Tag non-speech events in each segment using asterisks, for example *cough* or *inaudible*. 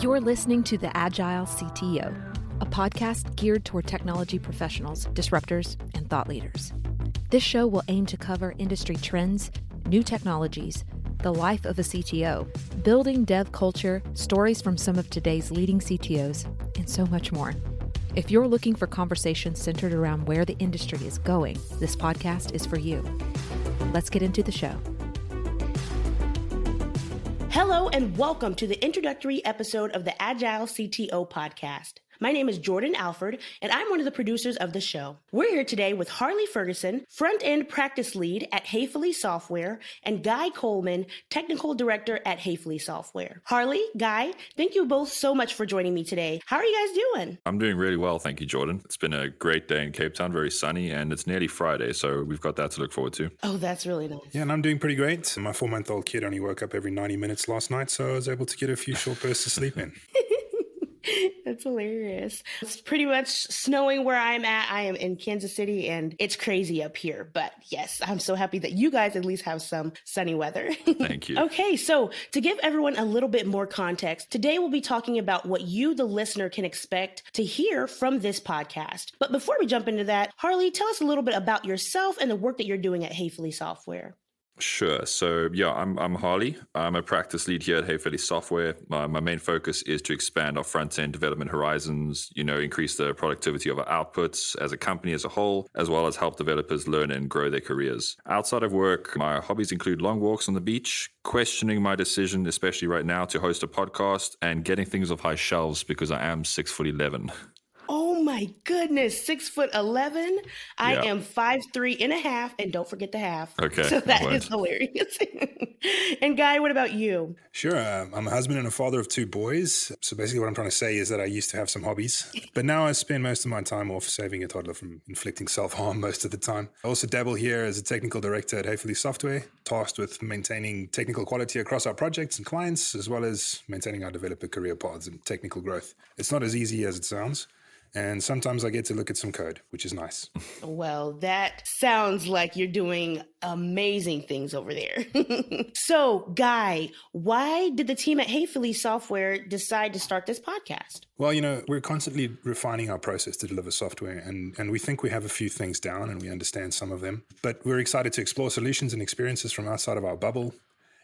You're listening to The Agile CTO, a podcast geared toward technology professionals, disruptors, and thought leaders. This show will aim to cover industry trends, new technologies, the life of a CTO, building dev culture, stories from some of today's leading CTOs, and so much more. If you're looking for conversations centered around where the industry is going, this podcast is for you. Let's get into the show. Hello, and welcome to the introductory episode of the Agile CTO podcast. My name is Jordan Alford, and I'm one of the producers of the show. We're here today with Harley Ferguson, front end practice lead at Haefele Software, and Guy Coleman, technical director at Haefele Software. Harley, Guy, thank you both so much for joining me today. How are you guys doing? I'm doing really well, thank you, Jordan. It's been a great day in Cape Town, very sunny, and it's nearly Friday, so we've got that to look forward to. Oh, that's really nice. Yeah, and I'm doing pretty great. My four month old kid only woke up every 90 minutes last night, so I was able to get a few short bursts of sleep in. *laughs* That's hilarious. It's pretty much snowing where I'm at. I am in Kansas City and it's crazy up here. But yes, I'm so happy that you guys at least have some sunny weather. Thank you. *laughs* okay, so to give everyone a little bit more context, today we'll be talking about what you, the listener, can expect to hear from this podcast. But before we jump into that, Harley, tell us a little bit about yourself and the work that you're doing at Haefele Software. Sure. So yeah, I'm I'm Harley. I'm a practice lead here at Haefele Software. My, my main focus is to expand our front end development horizons. You know, increase the productivity of our outputs as a company as a whole, as well as help developers learn and grow their careers. Outside of work, my hobbies include long walks on the beach, questioning my decision, especially right now, to host a podcast, and getting things off high shelves because I am six foot eleven. *laughs* My goodness, six foot eleven. I yeah. am five three and a half, and don't forget the half. *laughs* Okay, so that is hilarious. *laughs* and Guy, what about you? Sure, uh, I'm a husband and a father of two boys. So basically, what I'm trying to say is that I used to have some hobbies, but now I spend most of my time off saving a toddler from inflicting self harm *laughs* most of the time. I also dabble here as a technical director at Haefele Software, tasked with maintaining technical quality across our projects and clients, as well as maintaining our developer career paths and technical growth. It's not as easy as it sounds. And sometimes I get to look at some code, which is nice. Well, that sounds like you're doing amazing things over there. *laughs* so, Guy, why did the team at Haefele Software decide to start this podcast? Well, you know, we're constantly refining our process to deliver software, and, and we think we have a few things down and we understand some of them. But we're excited to explore solutions and experiences from outside of our bubble.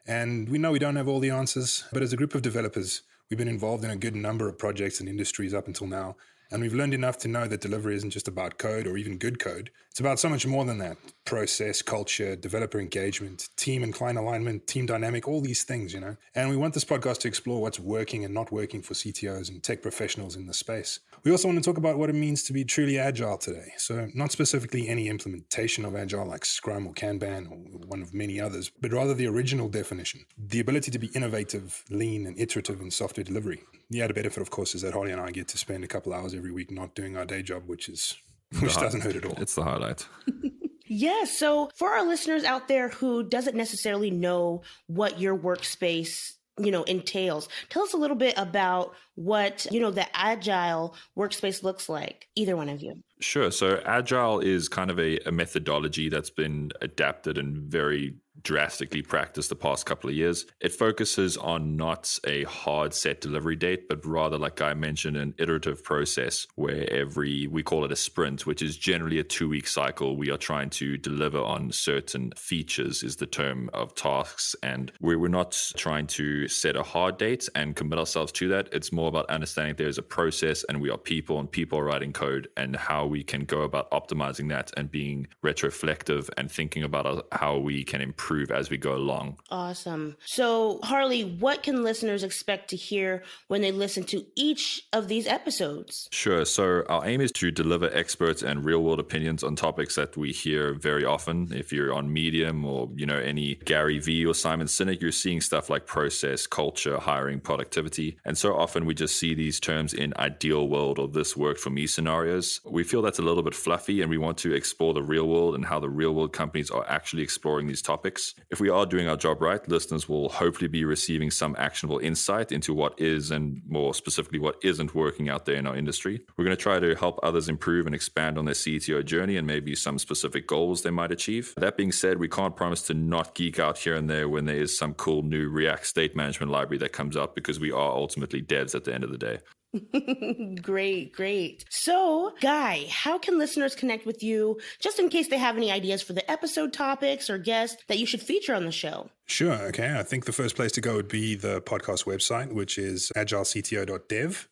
And we know we don't have all the answers, but as a group of developers, we've been involved in a good number of projects and industries up until now. And we've learned enough to know that delivery isn't just about code or even good code. It's about so much more than that process, culture, developer engagement, team and client alignment, team dynamic, all these things, you know. And we want this podcast to explore what's working and not working for CTOs and tech professionals in the space. We also want to talk about what it means to be truly agile today. So, not specifically any implementation of agile like Scrum or Kanban or one of many others, but rather the original definition the ability to be innovative, lean, and iterative in software delivery. The added benefit, of course, is that Harley and I get to spend a couple hours every week not doing our day job, which is *laughs* which doesn't hurt at all. It's the highlight. *laughs* Yeah. So for our listeners out there who doesn't necessarily know what your workspace you know entails tell us a little bit about what you know the agile workspace looks like either one of you sure so agile is kind of a, a methodology that's been adapted and very drastically practiced the past couple of years. It focuses on not a hard set delivery date, but rather, like I mentioned, an iterative process where every, we call it a sprint, which is generally a two week cycle. We are trying to deliver on certain features, is the term of tasks. And we're not trying to set a hard date and commit ourselves to that. It's more about understanding there's a process and we are people and people are writing code and how we can go about optimizing that and being retroflective and thinking about uh, how we can improve improve as we go along. Awesome. So, Harley, what can listeners expect to hear when they listen to each of these episodes? Sure. So, our aim is to deliver experts and real world opinions on topics that we hear very often. If you're on Medium or, you know, any Gary Vee or Simon Sinek, you're seeing stuff like process, culture, hiring, productivity. And so often we just see these terms in ideal world or this worked for me scenarios. We feel that's a little bit fluffy and we want to explore the real world and how the real world companies are actually exploring these topics works. If we are doing our job right, listeners will hopefully be receiving some actionable insight into what is and more specifically what isn't working out there in our industry. We're going to try to help others improve and expand on their CTO journey and maybe some specific goals they might achieve. That being said, we can't promise to not geek out here and there when there is some cool new React state management library that comes out because we are ultimately devs at the end of the day. *laughs* great, great. So, Guy, how can listeners connect with you just in case they have any ideas for the episode topics or guests that you should feature on the show? Sure. Okay. I think the first place to go would be the podcast website, which is agilecto.dev.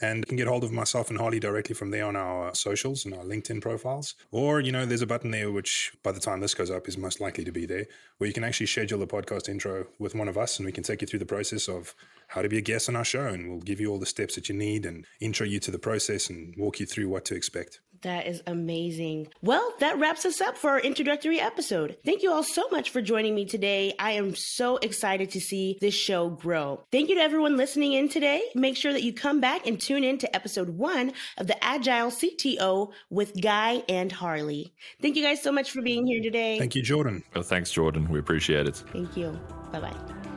And you can get hold of myself and Harley directly from there on our socials and our LinkedIn profiles. Or, you know, there's a button there which by the time this goes up is most likely to be there, where you can actually schedule a podcast intro with one of us and we can take you through the process of how to be a guest on our show. And we'll give you all the steps that you need and intro you to the process and walk you through what to expect. That is amazing. Well, that wraps us up for our introductory episode. Thank you all so much for joining me today. I am so excited to see this show grow. Thank you to everyone listening in today. Make sure that you come back and tune in to episode one of the Agile CTO with Guy and Harley. Thank you guys so much for being here today. Thank you, Jordan. Well, thanks, Jordan. We appreciate it. Thank you. Bye bye.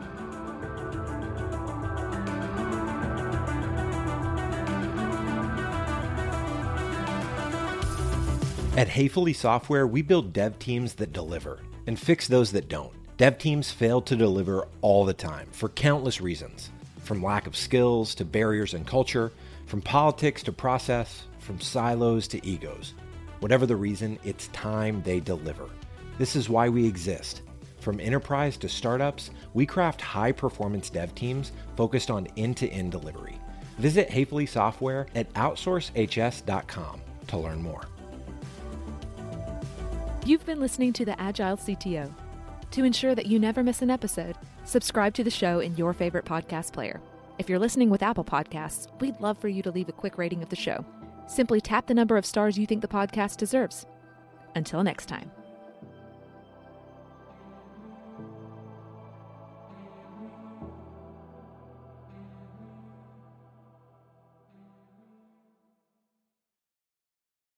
At Haefele Software, we build dev teams that deliver and fix those that don't. Dev teams fail to deliver all the time for countless reasons from lack of skills to barriers in culture, from politics to process, from silos to egos. Whatever the reason, it's time they deliver. This is why we exist. From enterprise to startups, we craft high performance dev teams focused on end to end delivery. Visit Haefele Software at outsourcehs.com to learn more. You've been listening to the Agile CTO. To ensure that you never miss an episode, subscribe to the show in your favorite podcast player. If you're listening with Apple Podcasts, we'd love for you to leave a quick rating of the show. Simply tap the number of stars you think the podcast deserves. Until next time.